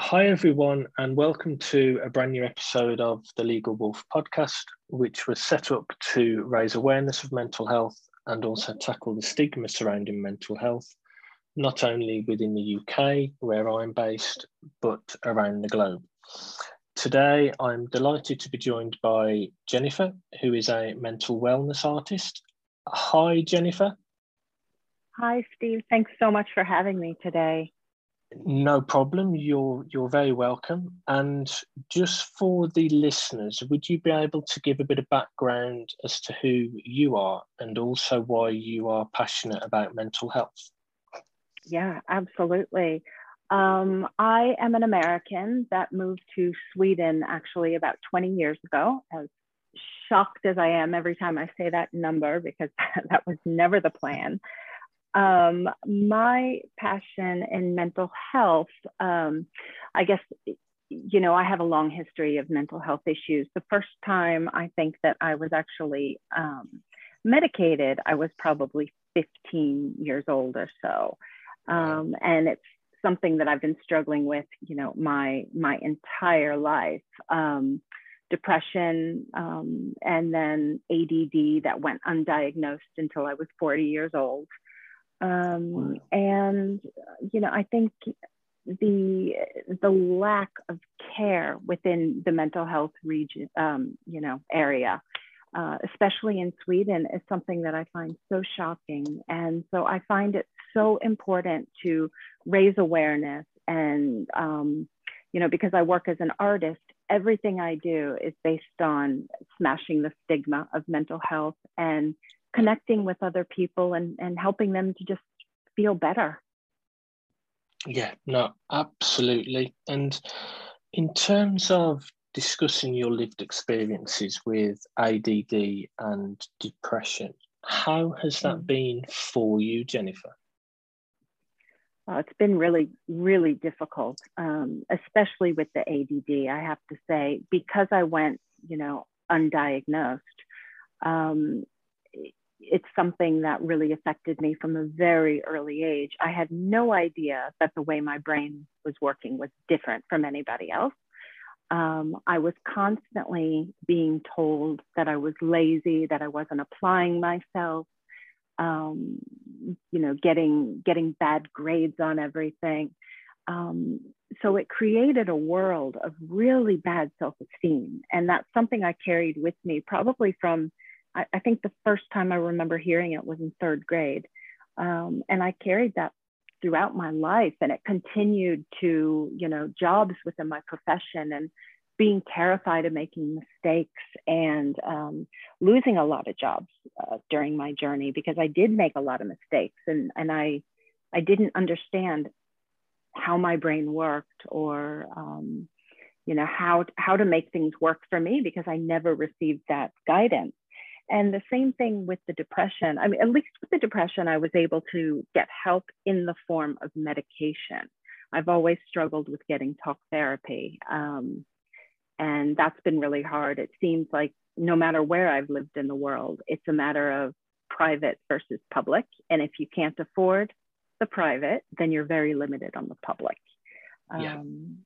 Hi, everyone, and welcome to a brand new episode of the Legal Wolf podcast, which was set up to raise awareness of mental health and also tackle the stigma surrounding mental health, not only within the UK, where I'm based, but around the globe. Today, I'm delighted to be joined by Jennifer, who is a mental wellness artist. Hi, Jennifer. Hi, Steve. Thanks so much for having me today. No problem. You're you're very welcome. And just for the listeners, would you be able to give a bit of background as to who you are and also why you are passionate about mental health? Yeah, absolutely. Um, I am an American that moved to Sweden actually about 20 years ago. As shocked as I am every time I say that number because that was never the plan. Um, my passion in mental health, um, I guess, you know, I have a long history of mental health issues. The first time I think that I was actually um, medicated, I was probably 15 years old or so. Um, and it's something that I've been struggling with, you know, my my entire life. Um, depression um, and then ADD that went undiagnosed until I was 40 years old. Um, and you know, I think the the lack of care within the mental health region, um, you know, area, uh, especially in Sweden, is something that I find so shocking. And so I find it so important to raise awareness and um, you know, because I work as an artist, everything I do is based on smashing the stigma of mental health and connecting with other people and, and helping them to just feel better. Yeah, no, absolutely. And in terms of discussing your lived experiences with ADD and depression, how has that mm. been for you, Jennifer? Uh, it's been really, really difficult, um, especially with the ADD. I have to say, because I went, you know, undiagnosed, um, it's something that really affected me from a very early age. I had no idea that the way my brain was working was different from anybody else. Um, I was constantly being told that I was lazy, that I wasn't applying myself, um, you know, getting getting bad grades on everything. Um, so it created a world of really bad self-esteem, and that's something I carried with me probably from I, I think the first time I remember hearing it was in third grade. Um, and I carried that throughout my life and it continued to, you know, jobs within my profession and being terrified of making mistakes and um, losing a lot of jobs uh, during my journey because I did make a lot of mistakes and, and I, I didn't understand how my brain worked or, um, you know, how, how to make things work for me because I never received that guidance. And the same thing with the depression. I mean, at least with the depression, I was able to get help in the form of medication. I've always struggled with getting talk therapy. Um, and that's been really hard. It seems like no matter where I've lived in the world, it's a matter of private versus public. And if you can't afford the private, then you're very limited on the public. Yeah. Um,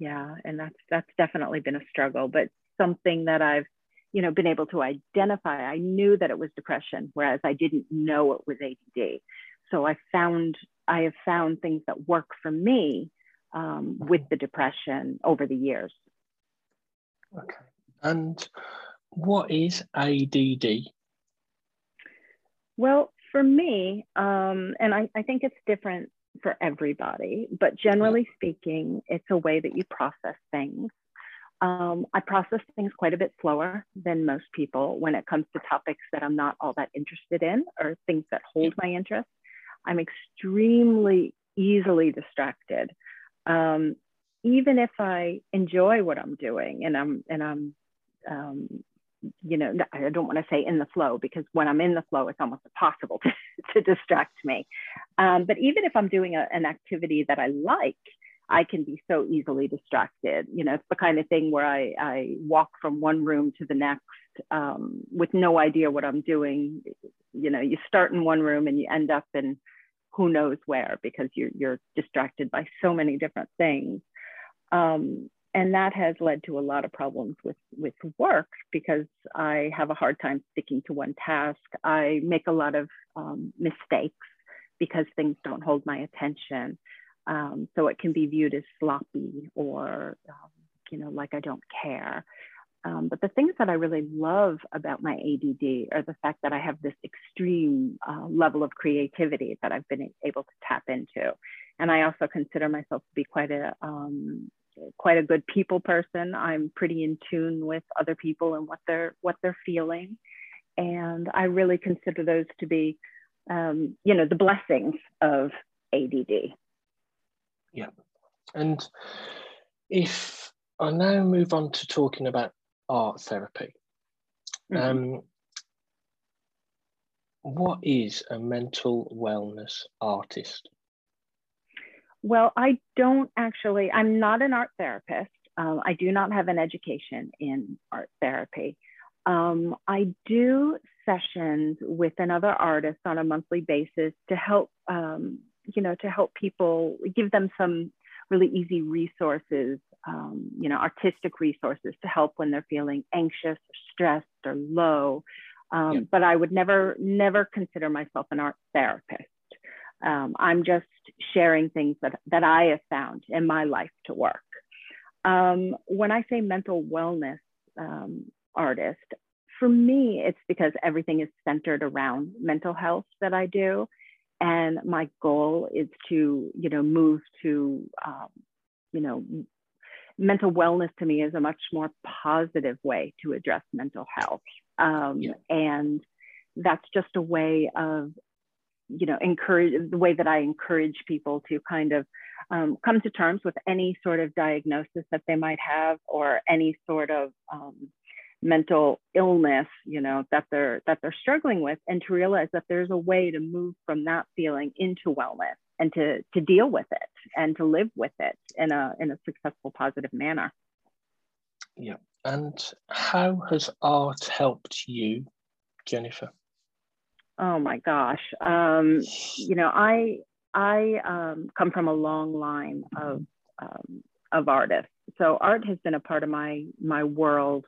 yeah, and that's that's definitely been a struggle, but something that I've you know, been able to identify. I knew that it was depression, whereas I didn't know it was ADD. So I found I have found things that work for me um, with the depression over the years. Okay. And what is ADD? Well, for me, um, and I, I think it's different for everybody, but generally speaking, it's a way that you process things. Um, I process things quite a bit slower than most people when it comes to topics that I'm not all that interested in or things that hold my interest. I'm extremely easily distracted. Um, even if I enjoy what I'm doing and I'm and I'm um, you know I don't want to say in the flow because when I'm in the flow it's almost impossible to, to distract me. Um, but even if I'm doing a, an activity that I like, I can be so easily distracted. You know, it's the kind of thing where I, I walk from one room to the next um, with no idea what I'm doing. You know, you start in one room and you end up in who knows where because you're, you're distracted by so many different things. Um, and that has led to a lot of problems with with work because I have a hard time sticking to one task. I make a lot of um, mistakes because things don't hold my attention. Um, so it can be viewed as sloppy or, um, you know, like I don't care. Um, but the things that I really love about my ADD are the fact that I have this extreme uh, level of creativity that I've been able to tap into. And I also consider myself to be quite a um, quite a good people person. I'm pretty in tune with other people and what they're what they're feeling, and I really consider those to be, um, you know, the blessings of ADD. Yeah, and if I now move on to talking about art therapy, mm-hmm. um, what is a mental wellness artist? Well, I don't actually, I'm not an art therapist. Um, I do not have an education in art therapy. Um, I do sessions with another artist on a monthly basis to help, um, you know, to help people, give them some really easy resources, um, you know, artistic resources to help when they're feeling anxious or stressed or low. Um, yeah. But I would never, never consider myself an art therapist. Um, I'm just sharing things that, that I have found in my life to work. Um, when I say mental wellness um, artist, for me, it's because everything is centered around mental health that I do. And my goal is to, you know, move to, um, you know, mental wellness to me is a much more positive way to address mental health. Um, yeah. And that's just a way of you know encourage the way that i encourage people to kind of um, come to terms with any sort of diagnosis that they might have or any sort of um, mental illness you know that they're that they're struggling with and to realize that there's a way to move from that feeling into wellness and to to deal with it and to live with it in a in a successful positive manner. Yeah. And how has art helped you jennifer? Oh my gosh. Um, you know, I I um, come from a long line of um, of artists, so art has been a part of my my world,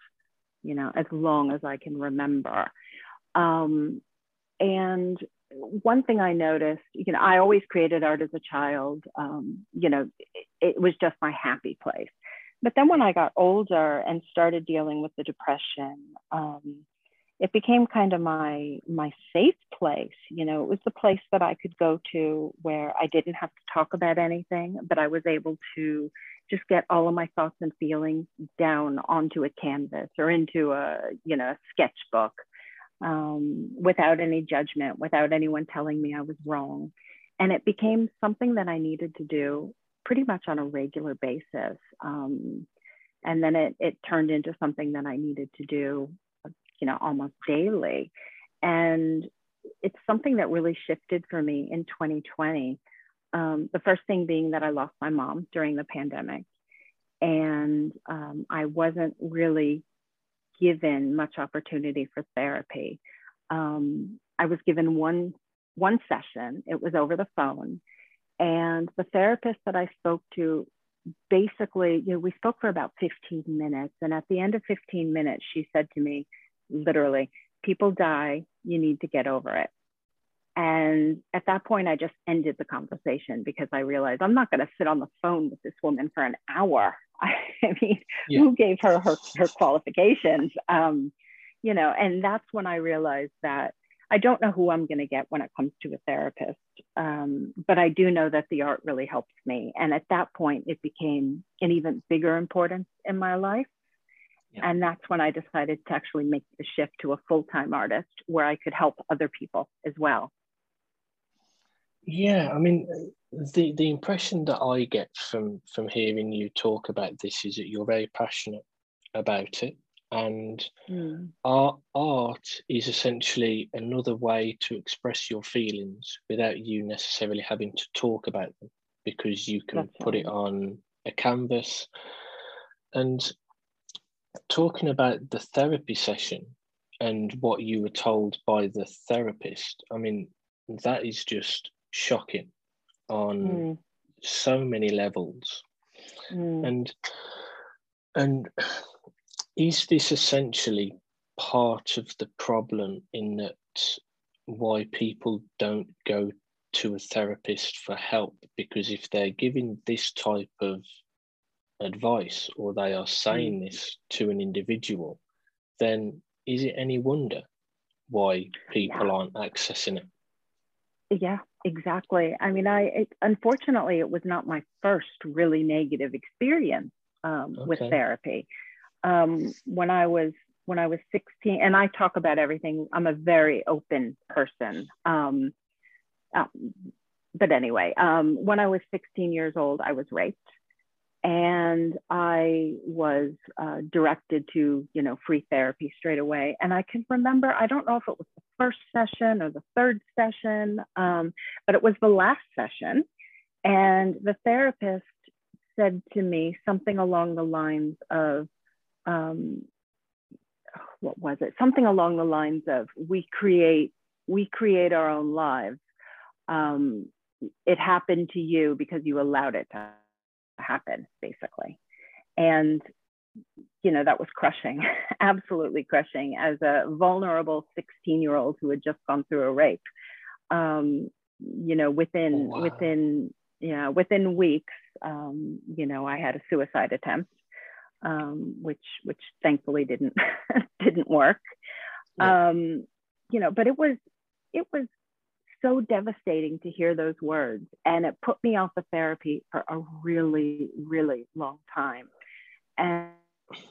you know, as long as I can remember. Um, and one thing I noticed, you know, I always created art as a child. Um, you know, it, it was just my happy place. But then when I got older and started dealing with the depression, um, it became kind of my my safe place you know it was the place that i could go to where i didn't have to talk about anything but i was able to just get all of my thoughts and feelings down onto a canvas or into a you know a sketchbook um, without any judgment without anyone telling me i was wrong and it became something that i needed to do pretty much on a regular basis um, and then it, it turned into something that i needed to do you know, almost daily. And it's something that really shifted for me in 2020. Um, the first thing being that I lost my mom during the pandemic. And um, I wasn't really given much opportunity for therapy. Um, I was given one one session. It was over the phone, and the therapist that I spoke to basically, you know, we spoke for about 15 minutes. And at the end of 15 minutes, she said to me, literally, people die, you need to get over it. And at that point, I just ended the conversation because I realized I'm not going to sit on the phone with this woman for an hour. I mean, yeah. who gave her her, her qualifications? Um, you know, and that's when I realized that I don't know who I'm going to get when it comes to a therapist, um, but I do know that the art really helps me. And at that point, it became an even bigger importance in my life yeah. And that's when I decided to actually make the shift to a full time artist where I could help other people as well. Yeah, I mean, the the impression that I get from from hearing you talk about this is that you're very passionate about it, and mm. art art is essentially another way to express your feelings without you necessarily having to talk about them, because you can That's put right. it on a canvas, and talking about the therapy session and what you were told by the therapist, I mean, that is just shocking on mm. so many levels. Mm. And and is this essentially part of the problem in that why people don't go to a therapist for help? Because if they're giving this type of advice or they are saying mm. this to an individual, then is it any wonder why people yeah. aren't accessing it? Yeah, exactly. I mean, I it, unfortunately it was not my first really negative experience um, okay. with therapy. Um, when I was when I was 16, and I talk about everything. I'm a very open person. Um, uh, but anyway, um, when I was 16 years old, I was raped and I was uh, directed to, you know, free therapy straight away. And I can remember, I don't know if it was the first session or the third session, um, but it was the last session. And the therapist said to me something along the lines of, um, what was it? Something along the lines of, we create, we create our own lives. Um, it happened to you because you allowed it to happen, basically. And, you know, that was crushing, absolutely crushing as a vulnerable 16 year old who had just gone through a rape. Um, you know, within, oh, wow. within, yeah, within weeks, um, you know, I had a suicide attempt, um, which, which thankfully didn't, didn't work. Yeah. Um, you know, but it was, it was so devastating to hear those words. And it put me off of therapy for a really, really long time. And,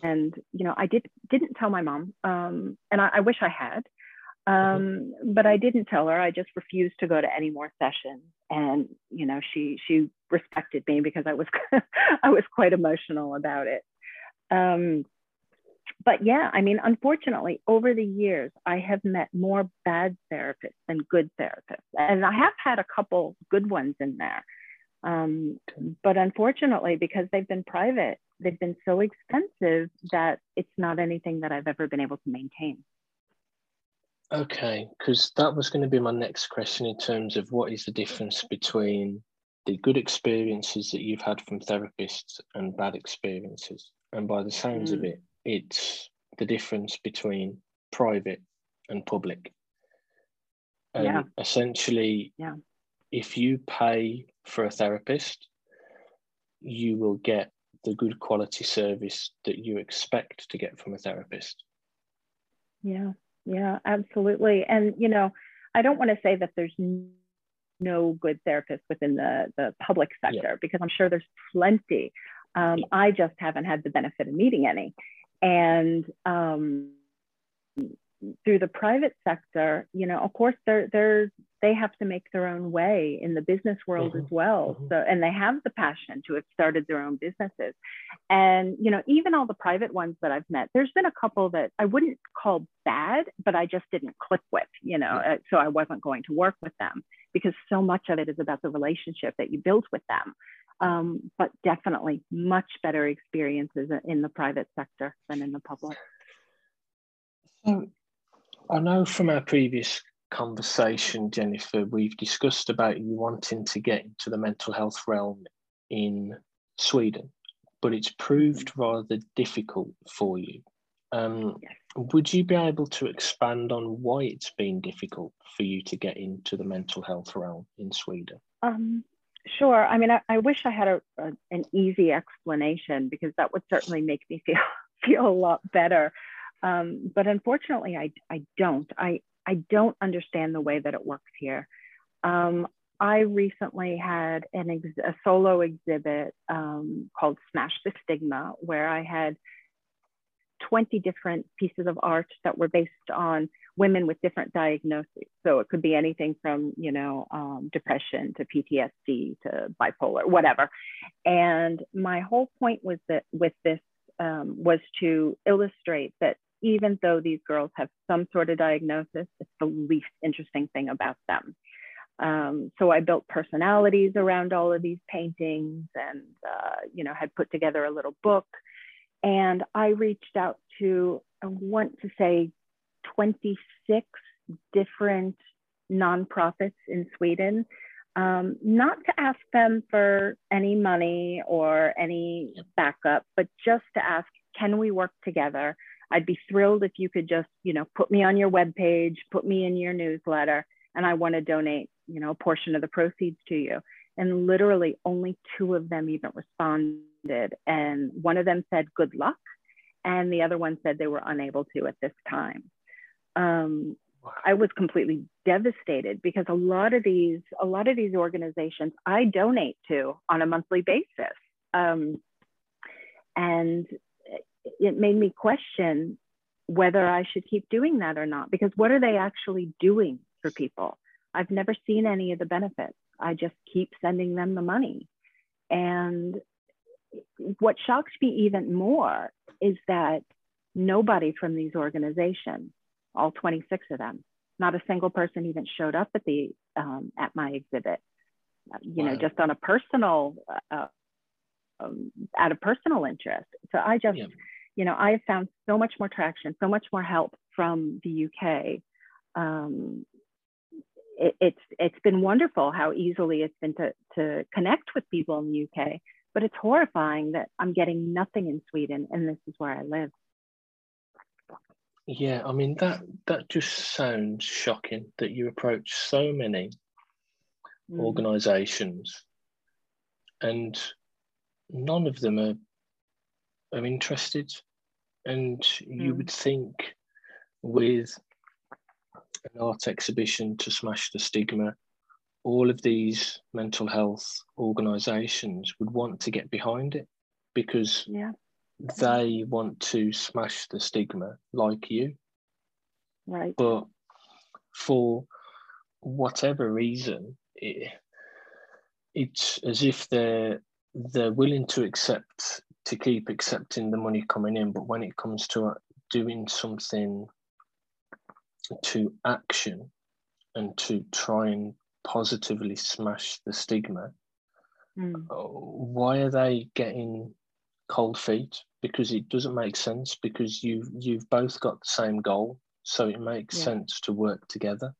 and you know, I did, didn't tell my mom, um, and I, I, wish I had. Um, but I didn't tell her. I just refused to go to any more sessions. And you know, she she respected me because I was I was quite emotional about it. Um, but yeah, I mean, unfortunately, over the years, I have met more bad therapists than good therapists. And I have had a couple good ones in there. Um, but unfortunately, because they've been private, they've been so expensive that it's not anything that I've ever been able to maintain. Okay, because that was going to be my next question in terms of what is the difference between the good experiences that you've had from therapists and bad experiences. And by the sounds mm. of it, it's the difference between private and public. And yeah. essentially, yeah. if you pay for a therapist, you will get the good quality service that you expect to get from a therapist. Yeah, yeah, absolutely. And, you know, I don't want to say that there's no good therapists within the, the public sector yeah. because I'm sure there's plenty. Um, I just haven't had the benefit of meeting any. And um, through the private sector, you know, of course, they're, they're, they have to make their own way in the business world mm-hmm. as well. Mm-hmm. So, and they have the passion to have started their own businesses. And, you know, even all the private ones that I've met, there's been a couple that I wouldn't call bad, but I just didn't click with, you know, uh, so I wasn't going to work with them because so much of it is about the relationship that you build with them um, but definitely much better experiences in the private sector than in the public. So I know from our previous conversation, Jennifer, we've discussed about you wanting to get into the mental health realm in Sweden, but it's proved mm-hmm. rather difficult for you. Um, yes. Would you be able to expand on why it's been difficult for you to get into the mental health realm in Sweden? Um, Sure. I mean, I, I wish I had a, a, an easy explanation because that would certainly make me feel feel a lot better. Um, but unfortunately, I, I don't. I, I don't understand the way that it works here. Um, I recently had an ex- a solo exhibit um, called Smash the Stigma, where I had 20 different pieces of art that were based on women with different diagnoses. So it could be anything from, you know, um, depression to PTSD to bipolar, whatever. And my whole point was that with this um, was to illustrate that even though these girls have some sort of diagnosis, it's the least interesting thing about them. Um, so I built personalities around all of these paintings and, uh, you know, had put together a little book and I reached out to, I want to say 26 different nonprofits in Sweden Um, not to ask them for any money or any backup, but just to ask, can we work together? I'd be thrilled if you could just, you know, put me on your webpage, put me in your newsletter, and I want to donate, you know, a portion of the proceeds to you. And literally only two of them even responded. And one of them said, good luck. And the other one said they were unable to at this time. Um, I was completely devastated because a lot of these, a lot of these organizations I donate to on a monthly basis. Um, and it made me question whether I should keep doing that or not, because what are they actually doing for people? I've never seen any of the benefits. I just keep sending them the money. And what shocks me even more is that nobody from these organizations, all 26 of them, not a single person even showed up at the um, at my exhibit. You wow. know, just on a personal, uh, um, out of personal interest. So I just, yeah. you know, I have found so much more traction, so much more help from the UK. Um, it, it's it's been wonderful how easily it's been to to connect with people in the UK but it's horrifying that I'm getting nothing in Sweden and this is where I live. Yeah, I mean that that just sounds shocking that you approach so many mm. organizations and none of them are are interested. And you mm. would think with an art exhibition to smash the stigma all of these mental health organizations would want to get behind it because yeah. they want to smash the stigma like you. Right. But for whatever reason, it, it's as if they're they're willing to accept to keep accepting the money coming in, but when it comes to uh, doing something to action and to try and positively smash the stigma, mm. why are they getting cold feet? Because it doesn't make sense. Because you you've both got the same goal, so it makes yeah. sense to work together.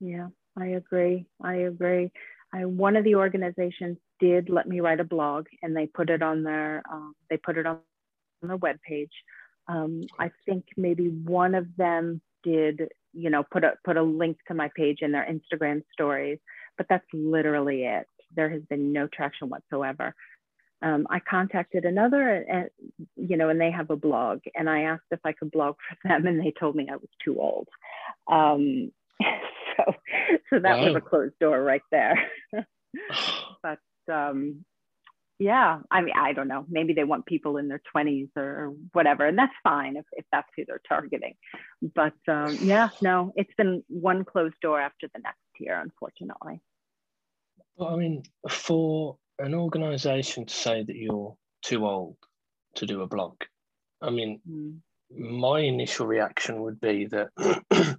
Yeah, I agree. I agree. I, one of the organizations did let me write a blog, and they put it on their um, they put it on their webpage. Um, I think maybe one of them did you know put a put a link to my page in their instagram stories but that's literally it. There has been no traction whatsoever. Um, i contacted another uh, you know and they have a blog and i asked if i could blog for them and they told me i was too old. Um, so so that wow. was a closed door right there. But um, yeah i mean i don't know maybe they want people in their 20s or whatever and that's fine if, if that's who they're targeting but um, yeah no it's been one closed door after the next here unfortunately well i mean for an organization to say that you're too old to do a blog i mean mm. my initial reaction would be that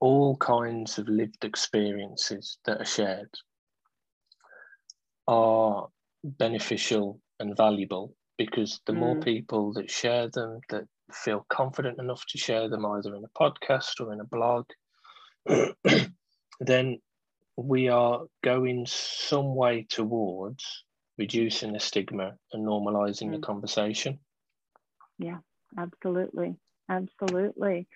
all kinds of lived experiences that are shared are beneficial and valuable because the mm. more people that share them that feel confident enough to share them either in a podcast or in a blog then we are going some way towards reducing the stigma and normalizing mm. the conversation yeah absolutely absolutely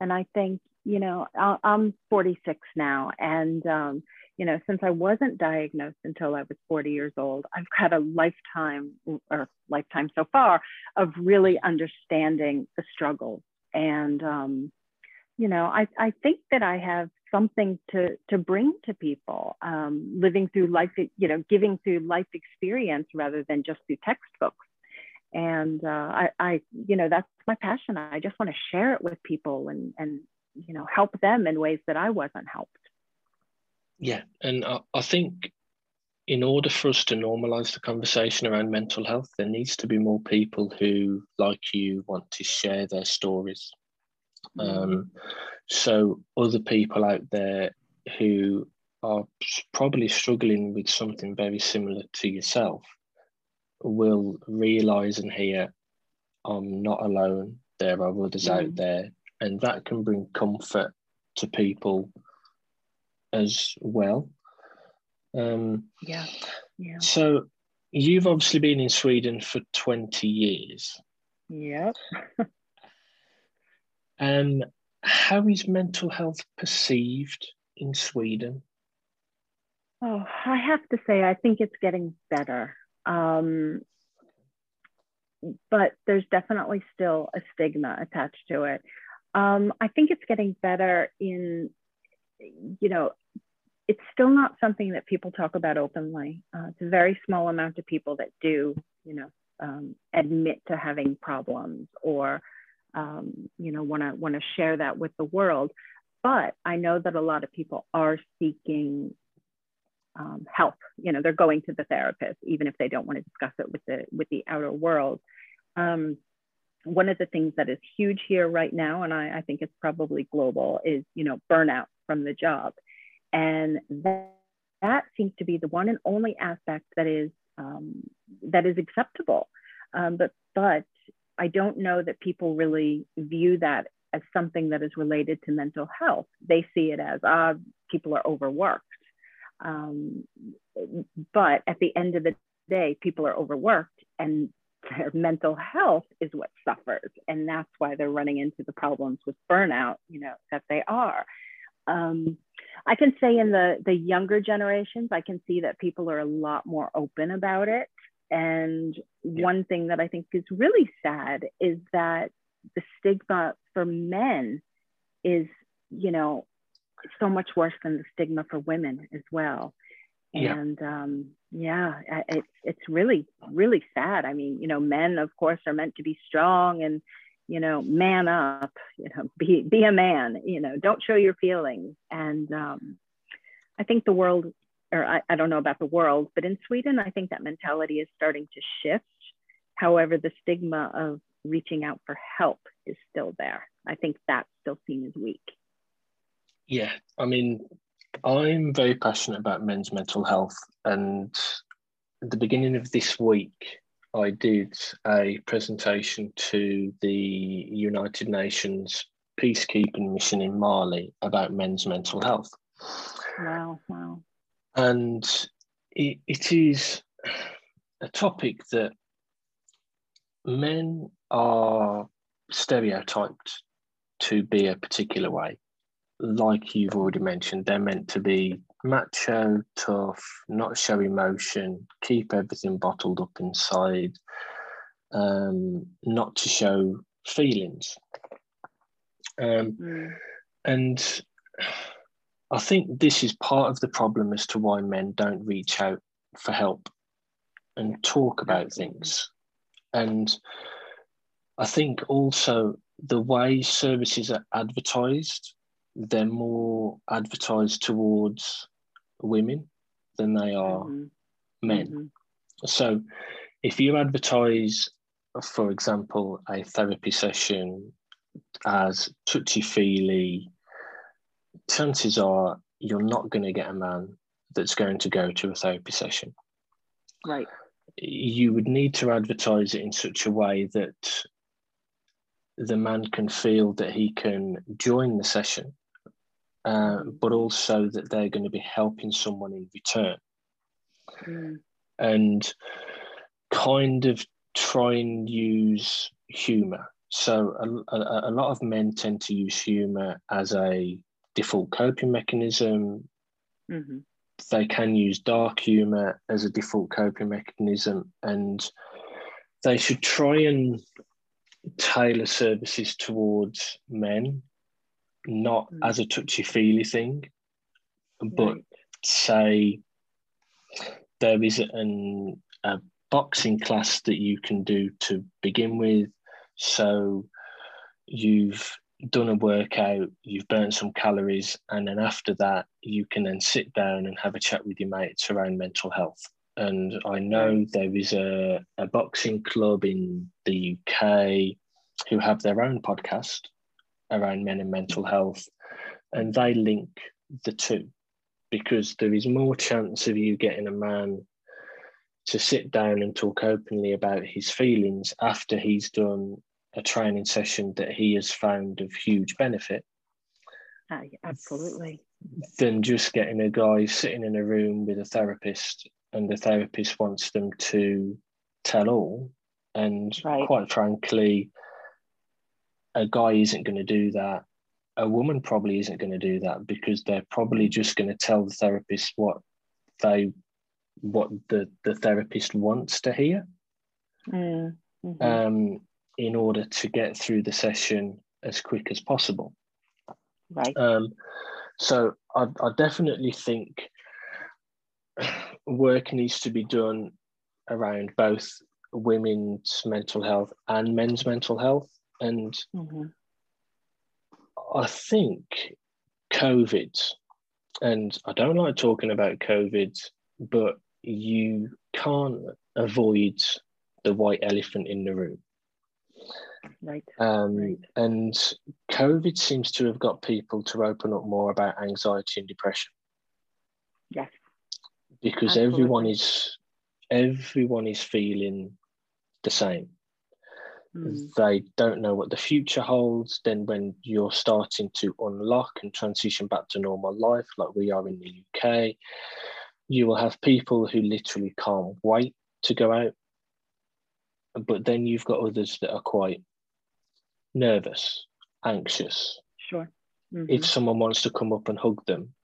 and i think you know i'm 46 now and um, you know, since I wasn't diagnosed until I was 40 years old, I've had a lifetime or lifetime so far of really understanding the struggles. And, um, you know, I, I think that I have something to, to bring to people um, living through life, you know, giving through life experience rather than just through textbooks. And uh, I, I, you know, that's my passion. I just want to share it with people and, and, you know, help them in ways that I wasn't helped. Yeah, and I, I think in order for us to normalize the conversation around mental health, there needs to be more people who, like you, want to share their stories. Mm-hmm. Um, so other people out there who are probably struggling with something very similar to yourself will realize and hear, I'm not alone. There are others mm-hmm. out there, and that can bring comfort to people as well. Um, yeah, yeah. So you've obviously been in Sweden for 20 years. Yep. um, how is mental health perceived in Sweden? Oh, I have to say, I think it's getting better. Um, but there's definitely still a stigma attached to it. Um, I think it's getting better in, you know, it's still not something that people talk about openly. Uh, it's a very small amount of people that do, you know, um, admit to having problems or, um, you know, want to want to share that with the world. But I know that a lot of people are seeking um, help. You know, they're going to the therapist even if they don't want to discuss it with the with the outer world. Um, one of the things that is huge here right now, and I, I, think it's probably global, is you know burnout from the job, and that, that seems to be the one and only aspect that is um, that is acceptable. Um, but but I don't know that people really view that as something that is related to mental health. They see it as ah people are overworked, um, but at the end of the day, people are overworked and their mental health is what suffers and that's why they're running into the problems with burnout you know that they are um, i can say in the the younger generations i can see that people are a lot more open about it and yeah. one thing that i think is really sad is that the stigma for men is you know so much worse than the stigma for women as well yeah. and um, yeah it's it's really really sad i mean you know men of course are meant to be strong and you know man up you know be be a man you know don't show your feelings. And um, i think the world or I, I don't know about the world but in sweden i think that mentality is starting to shift. However the stigma of reaching out for help is still there. I think that's still seen as weak. Yeah i mean I'm very passionate about men's mental health, and at the beginning of this week, I did a presentation to the United Nations peacekeeping mission in Mali about men's mental health. Wow, wow. And it, it is a topic that men are stereotyped to be a particular way like you've already mentioned, they're meant to be macho, tough, not show emotion, keep everything bottled up inside, um, not to show feelings. Um, mm. And I think this is part of the problem as to why men don't reach out for help and talk about things. And I think also the way services are advertised they're more advertised towards women than they are mm-hmm. men. Mm-hmm. So if you advertise, for example, a therapy session as touchy feely, chances are you're not going to get a man that's going to go to a therapy session. Right. You would need to advertise it in such a way that the man can feel that he can join the session uh, but also that they're going to be helping someone in return. Mm. And kind of try and use humor. So, a, a, a lot of men tend to use humor as a default coping mechanism. Mm-hmm. They can use dark humor as a default coping mechanism, and they should try and tailor services towards men not mm. as a touchy feely thing, but right. say there is an, a boxing class that you can do to begin with. So you've done a workout, you've burnt some calories, and then after that, you can then sit down and have a chat with your mates around mental health. And I know there is a, a boxing club in the UK who have their own podcast around men and mental health, and they link the two because there is more chance of you getting a man to sit down and talk openly about his feelings after he's done a training session that he has found of huge benefit. Uh, absolutely. than just getting a guy sitting in a room with a therapist and the therapist wants them to tell all. And right. quite frankly, a guy isn't going to do that. A woman probably isn't going to do that because they're probably just going to tell the therapist what they what the, the therapist wants to hear mm, mm-hmm. um, in order to get through the session as quick as possible. Right. Um, so I, I definitely think work needs to be done around both women's mental health and men's mental health. And mm-hmm. I think COVID, and I don't like talking about COVID, but you can't avoid the white elephant in the room. Right. Um, right. And COVID seems to have got people to open up more about anxiety and depression. Yes. Because Absolutely. everyone is everyone is feeling the same. Mm. They don't know what the future holds. Then, when you're starting to unlock and transition back to normal life, like we are in the UK, you will have people who literally can't wait to go out. But then you've got others that are quite nervous, anxious. Sure. Mm-hmm. If someone wants to come up and hug them,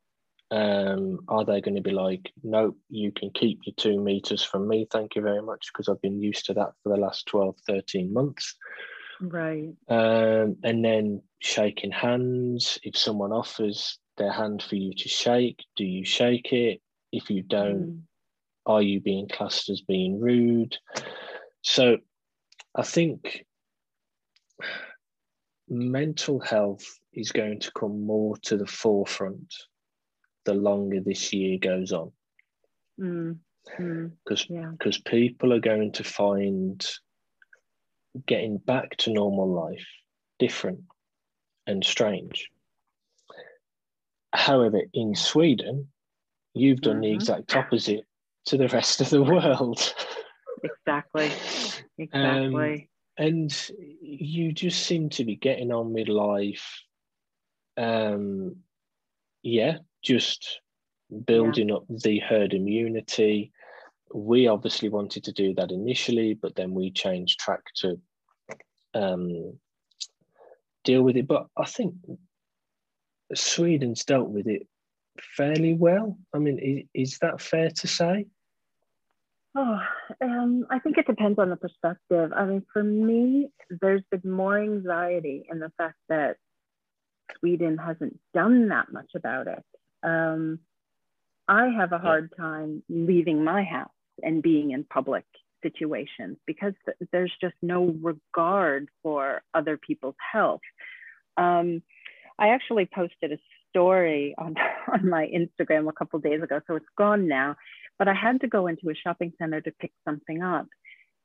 um, are they going to be like, nope, you can keep your two meters from me, thank you very much, because I've been used to that for the last 12, 13 months. Right. Um, and then shaking hands. If someone offers their hand for you to shake, do you shake it? If you don't, mm. are you being classed as being rude? So I think mental health is going to come more to the forefront the longer this year goes on. Because mm. mm. yeah. Cause people are going to find getting back to normal life different and strange. However, in Sweden, you've done mm-hmm. the exact opposite to the rest of the world. exactly. Exactly. Um, and you just seem to be getting on with life. Um, yeah, just building yeah. up the herd immunity. We obviously wanted to do that initially, but then we changed track to um, deal with it. But I think Sweden's dealt with it fairly well. I mean, is, is that fair to say? Oh, um, I think it depends on the perspective. I mean, for me, there's been more anxiety in the fact that Sweden hasn't done that much about it. Um, I have a hard time leaving my house and being in public situations because th- there's just no regard for other people's health. Um, I actually posted a story on, on my Instagram a couple days ago, so it's gone now. But I had to go into a shopping center to pick something up,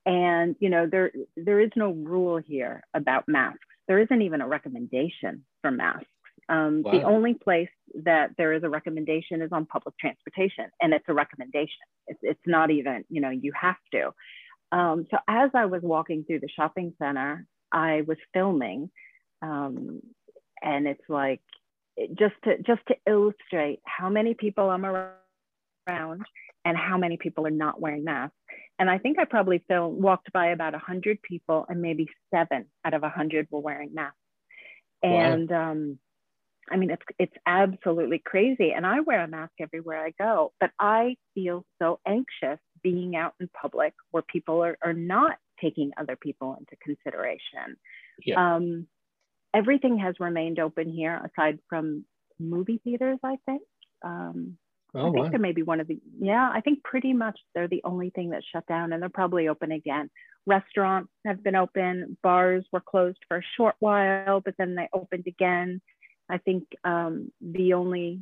and you know there there is no rule here about masks. There isn't even a recommendation for masks. Um, wow. The only place that there is a recommendation is on public transportation, and it's a recommendation. It's, it's not even, you know, you have to. Um, so as I was walking through the shopping center, I was filming, um, and it's like just to just to illustrate how many people I'm around and how many people are not wearing masks. And I think I probably filmed, walked by about 100 people, and maybe seven out of 100 were wearing masks. And wow. um, I mean, it's it's absolutely crazy. And I wear a mask everywhere I go, but I feel so anxious being out in public where people are, are not taking other people into consideration. Yeah. Um, everything has remained open here aside from movie theaters, I think. Um, oh, I think wow. there may be one of the, yeah, I think pretty much they're the only thing that's shut down and they're probably open again. Restaurants have been open, bars were closed for a short while, but then they opened again. I think um, the only,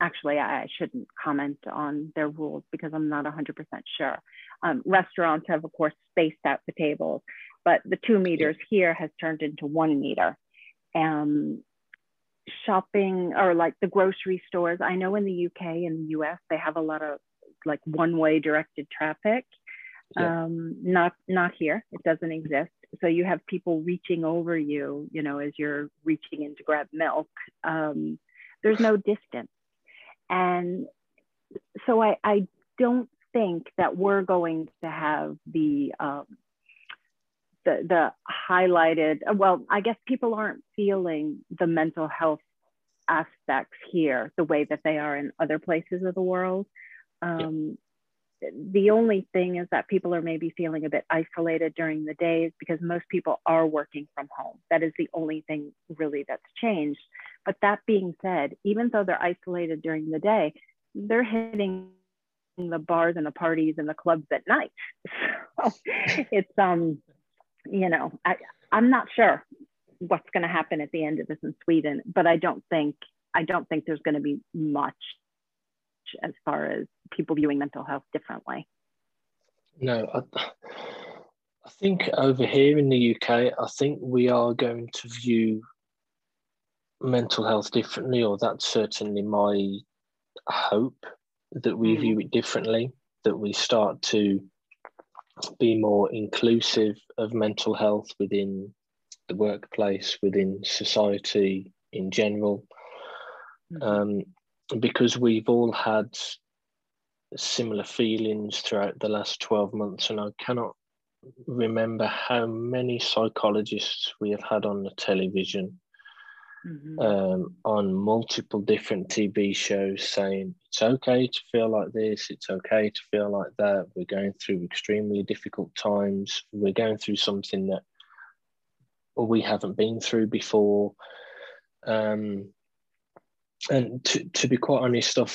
actually, I shouldn't comment on their rules because I'm not 100% sure. Um, restaurants have, of course, spaced out the tables, but the two meters here has turned into one meter. Um, shopping or like the grocery stores, I know in the UK and the US, they have a lot of like one way directed traffic. Yeah. Um, not not here. It doesn't exist so you have people reaching over you you know as you're reaching in to grab milk um, there's no distance And so I, I don't think that we're going to have the um, the the highlighted. Well, I guess people aren't feeling the mental health aspects here the way that they are in other places of the world. Um. The only thing is that people are maybe feeling a bit isolated during the days because most people are working from home. That is the only thing really that's changed. But that being said, even though they're isolated during the day, they're hitting the bars and the parties and the clubs at night. So it's um, you know, I I'm not sure what's going to happen at the end of this in Sweden, but I don't think I don't think there's going to be much as far as people viewing mental health differently. No, I, I think over here in the UK, I think we are going to view mental health differently, or that's certainly my hope that we mm. view it differently, that we start to be more inclusive of mental health within the workplace, within society in general. Mm. Um, because we've all had similar feelings throughout the last 12 months, and I cannot remember how many psychologists we have had on the television mm-hmm. um, on multiple different TV shows saying it's okay to feel like this, it's okay to feel like that. We're going through extremely difficult times. We're going through something that we haven't been through before. Um, and to, to be quite honest, I've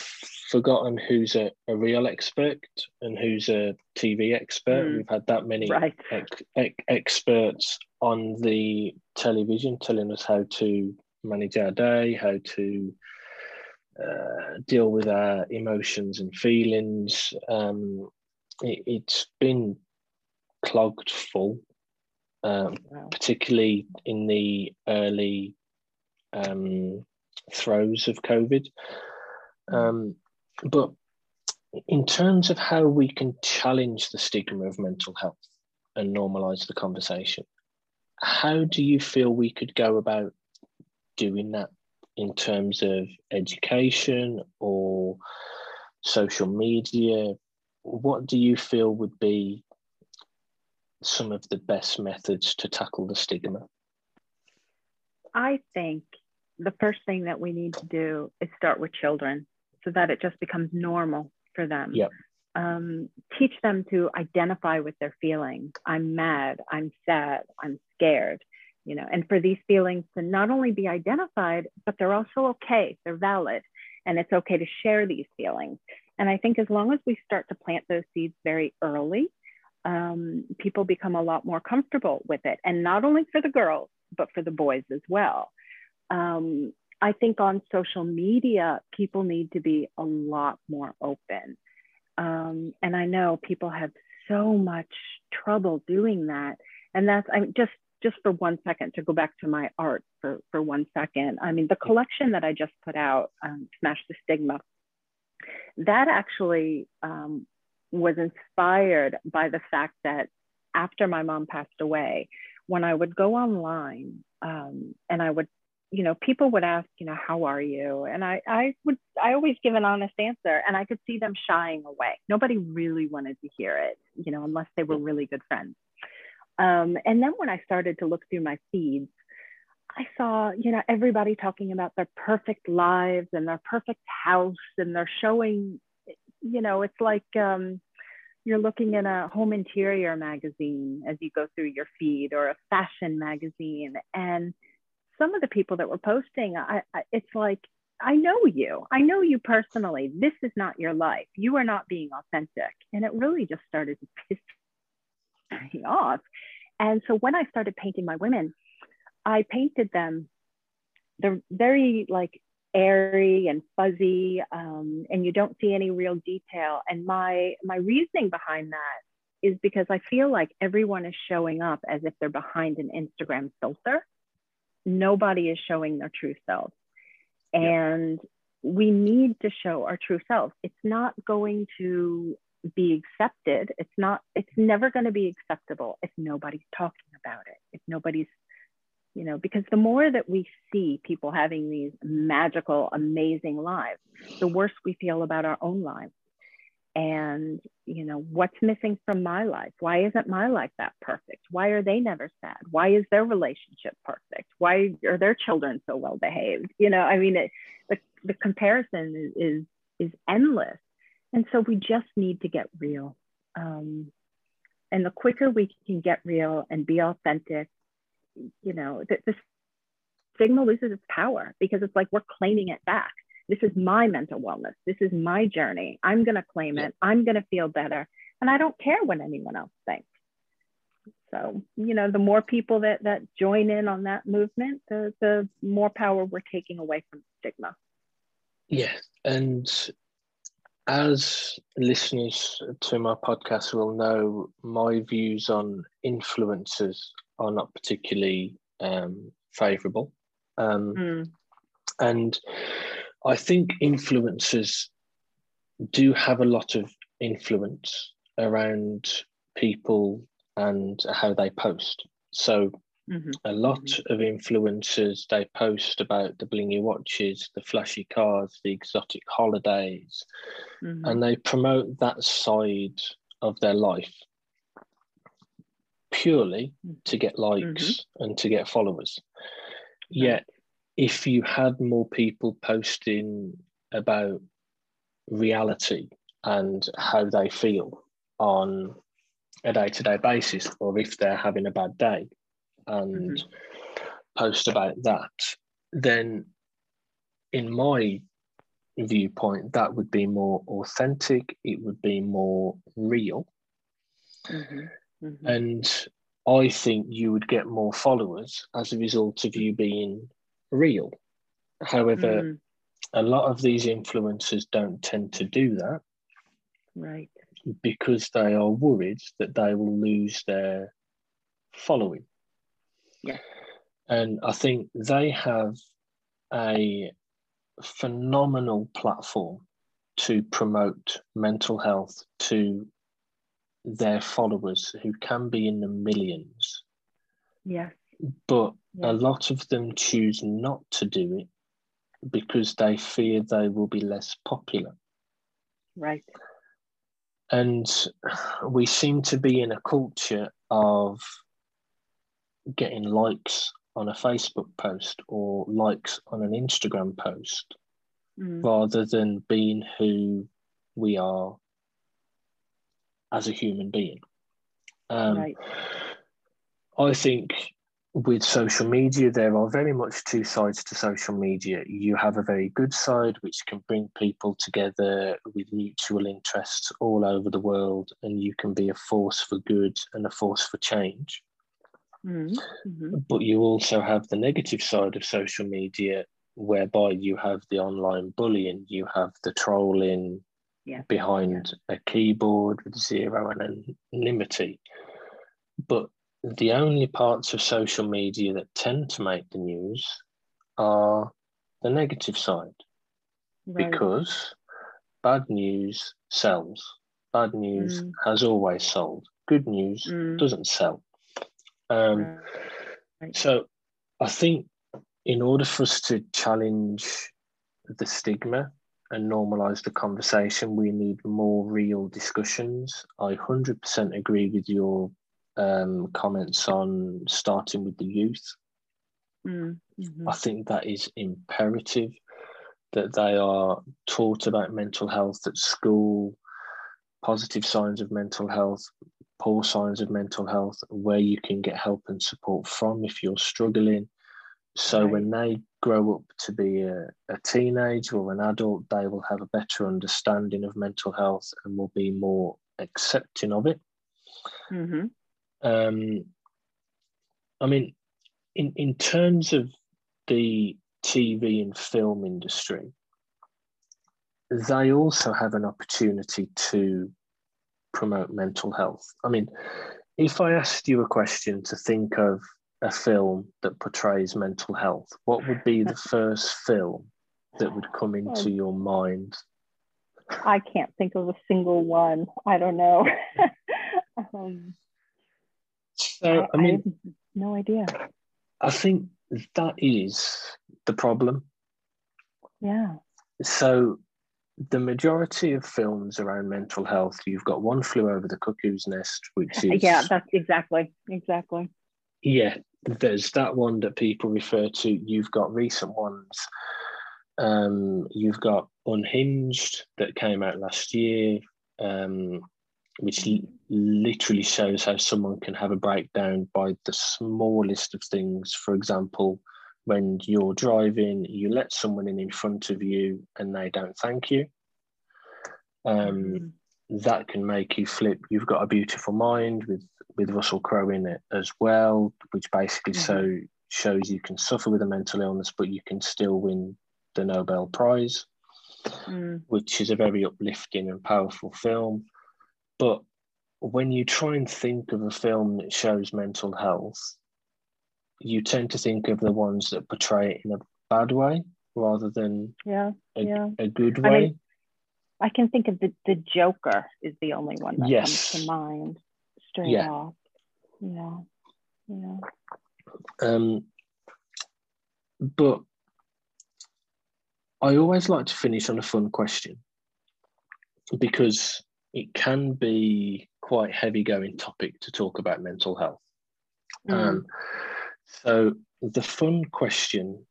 forgotten who's a, a real expert and who's a TV expert. Mm. We've had that many right. ex, ex, experts on the television telling us how to manage our day, how to uh, deal with our emotions and feelings. Um, it, has been clogged full, um, wow. particularly in the early um, throes of COVID. Um, but in terms of how we can challenge the stigma of mental health and normalize the conversation, how do you feel we could go about doing that in terms of education or social media? What do you feel would be some of the best methods to tackle the stigma? I think the first thing that we need to do is start with children so that it just becomes normal for them. Yep. Um, teach them to identify with their feelings. I'm mad, I'm sad, I'm scared you know, and for these feelings to not only be identified, but they're also okay, they're valid, and it's okay to share these feelings. And I think as long as we start to plant those seeds very early, um, people become a lot more comfortable with it. And not only for the girls, but for the boys as well. Um, I think on social media, people need to be a lot more open. Um, and I know people have so much trouble doing that. And that's I just just for one second to go back to my art for, for one second. I mean, the collection that I just put out, um, Smash the Stigma, that actually um, was inspired by the fact that after my mom passed away, when I would go online um, and I would, you know, people would ask, you know, how are you? And I, I would, I always give an honest answer and I could see them shying away. Nobody really wanted to hear it, you know, unless they were really good friends. Um, and then when I started to look through my feeds, I saw, you know, everybody talking about their perfect lives and their perfect house, and they're showing, you know, it's like um, you're looking in a home interior magazine as you go through your feed or a fashion magazine. And some of the people that were posting, I, I, it's like, I know you. I know you personally. This is not your life. You are not being authentic. And it really just started to piss me off. And so when I started painting my women, I painted them, they're very like airy and fuzzy, um, and you don't see any real detail. And my my reasoning behind that is because I feel like everyone is showing up as if they're behind an Instagram filter. Nobody is showing their true self. And we need to show our true self. It's not going to be accepted it's not it's never going to be acceptable if nobody's talking about it if nobody's you know, because the more that we see people having these magical, amazing lives, the worse we feel about our own lives. And, you know, what's missing from my life? Why isn't my life that perfect? Why are they never sad? Why is their relationship perfect? Why are their children so well behaved? You know, I mean, it, the, the comparison is, is, is endless. And so we just need to get real. Um, and the quicker we can get real and be authentic you know, the, the stigma loses its power because it's like we're claiming it back. This is my mental wellness. This is my journey. I'm going to claim it. I'm going to feel better. And I don't care what anyone else thinks. So, you know, the more people that, that join in on that movement, the, the more power we're taking away from stigma. Yeah. And as listeners to my podcast will know, my views on influencers are not particularly um, favourable. Um, mm. And I think influencers do have a lot of influence around people and how they post. So mm-hmm. a lot mm-hmm. of influencers they post about the blingy watches, the flashy cars, the exotic holidays, mm-hmm. and they promote that side of their life purely mm. to get likes mm-hmm. and to get followers. Yet, if you had more people posting about reality and how they feel on a day to day basis, or if they're having a bad day and mm-hmm. post about that, then in my viewpoint, that would be more authentic, it would be more real. Mm-hmm. Mm-hmm. And I think you would get more followers as a result of you being real. However, mm. a lot of these influencers don't tend to do that. Right. Because they are worried that they will lose their following. Yeah. And I think they have a phenomenal platform to promote mental health to their followers who can be in the millions. Yeah. But a lot of them choose not to do it because they fear they will be less popular. Right. And we seem to be in a culture of getting likes on a Facebook post or likes on an Instagram post mm. rather than being who we are as a human being. Um, right. I think with social media, there are very much two sides to social media. You have a very good side, which can bring people together with mutual interests all over the world, and you can be a force for good and a force for change. Mm-hmm. But you also have the negative side of social media, whereby you have the online bullying, you have the trolling, yeah. behind yeah. a keyboard with zero anonymity. But the only parts of social media that tend to make the news are the negative side right. because bad news sells. Bad news mm. has always sold. Good news mm. doesn't sell. Um, right. So I think in order for us to challenge the stigma and normalize the conversation. We need more real discussions. I 100% agree with your um, comments on starting with the youth. Mm-hmm. I think that is imperative that they are taught about mental health at school, positive signs of mental health, poor signs of mental health, where you can get help and support from if you're struggling. So right. when they grow up to be a, a teenager or an adult, they will have a better understanding of mental health and will be more accepting of it. Mm-hmm. Um, I mean, in, in terms of the TV and film industry, they also have an opportunity to promote mental health. I mean, if I asked you a question to think of a film that portrays mental health, what would be the first film that would come into um, your mind? I can't think of a single one. I don't know. um, so, I, I mean, I no idea. I think that is the problem. Yeah. So the majority of films around mental health, you've got One Flew Over the Cuckoo's Nest, which is yeah, that's exactly exactly. Yeah, there's that one that people refer to. You've got recent ones. Um, you've got Unhinged that came out last year, um, which l- literally shows how someone can have a breakdown by the smallest of things. For example, when you're driving, you let someone in in front of you and they don't thank you. Um, mm-hmm. That can make you flip. You've got a beautiful mind with with Russell Crowe in it as well, which basically mm-hmm. so shows you can suffer with a mental illness, but you can still win the Nobel Prize, mm. which is a very uplifting and powerful film. But when you try and think of a film that shows mental health, you tend to think of the ones that portray it in a bad way rather than yeah, a, yeah. a good way. I, mean, I can think of the, the Joker is the only one that yes. comes to mind straight yeah. off. Yeah. Yeah. Um but I always like to finish on a fun question because it can be quite heavy going topic to talk about mental health. Mm. Um, so the fun question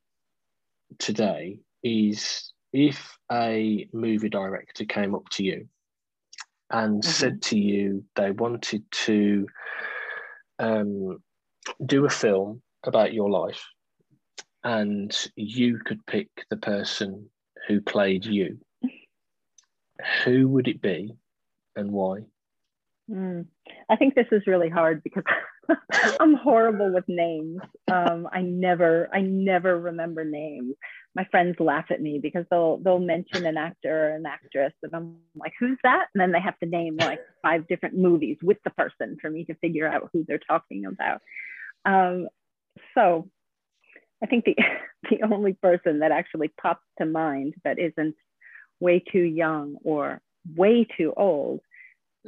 today is if a movie director came up to you and mm-hmm. said to you they wanted to um, do a film about your life and you could pick the person who played you, who would it be and why? Mm. I think this is really hard because I'm horrible with names. Um, I never, I never remember names. My friends laugh at me because they'll they'll mention an actor or an actress, and I'm like, "Who's that?" And then they have to name like five different movies with the person for me to figure out who they're talking about. Um, so, I think the the only person that actually pops to mind that isn't way too young or way too old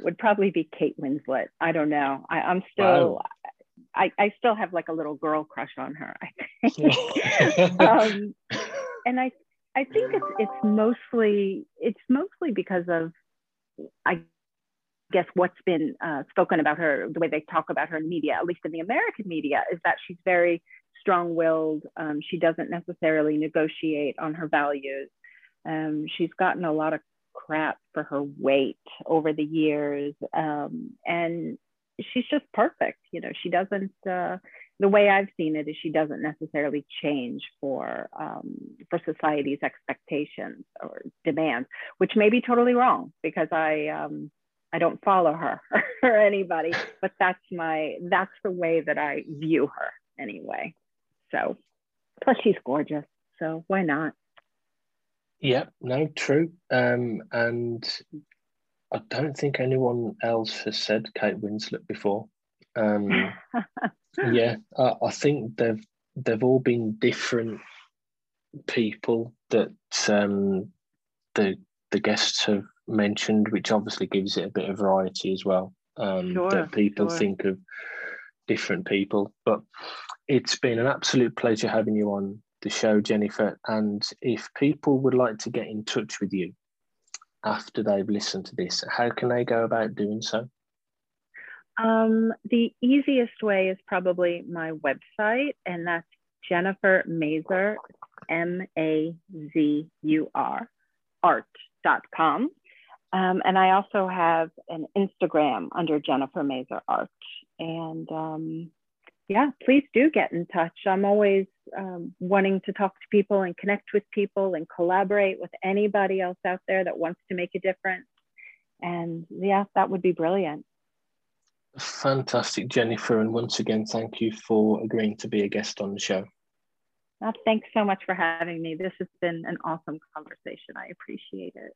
would probably be Kate Winslet. I don't know. I, am still, wow. I, I still have like a little girl crush on her. I think, um, and I, I think it's it's mostly it's mostly because of, I guess what's been uh, spoken about her, the way they talk about her in media, at least in the American media, is that she's very strong-willed. Um, she doesn't necessarily negotiate on her values. Um, she's gotten a lot of crap for her weight over the years. Um, and she's just perfect. You know, she doesn't, uh, the way I've seen it is she doesn't necessarily change for, um, for society's expectations or demands, which may be totally wrong because I, um, I don't follow her or anybody, but that's my, that's the way that I view her anyway. So, plus she's gorgeous. So why not? Yeah, no, true. Um, and I don't think anyone else has said Kate Winslet before. Um, yeah, I, I, think they've they've all been different people that um, the the guests have mentioned, which obviously gives it a bit of variety as well. Um, sure, that people sure. think of different people, but it's been an absolute pleasure having you on the show, Jennifer. And if people would like to get in touch with you after they've listened to this, how can they go about doing so? Um, the easiest way is probably my website, and that's Jennifer Mazur, M A Z U R, art.com. Um, and I also have an Instagram under Jennifer Mazur Art. And um, yeah, please do get in touch. I'm always um, wanting to talk to people and connect with people and collaborate with anybody else out there that wants to make a difference. And yeah, that would be brilliant. Fantastic, Jennifer. And once again, thank you for agreeing to be a guest on the show. Well, thanks so much for having me. This has been an awesome conversation. I appreciate it.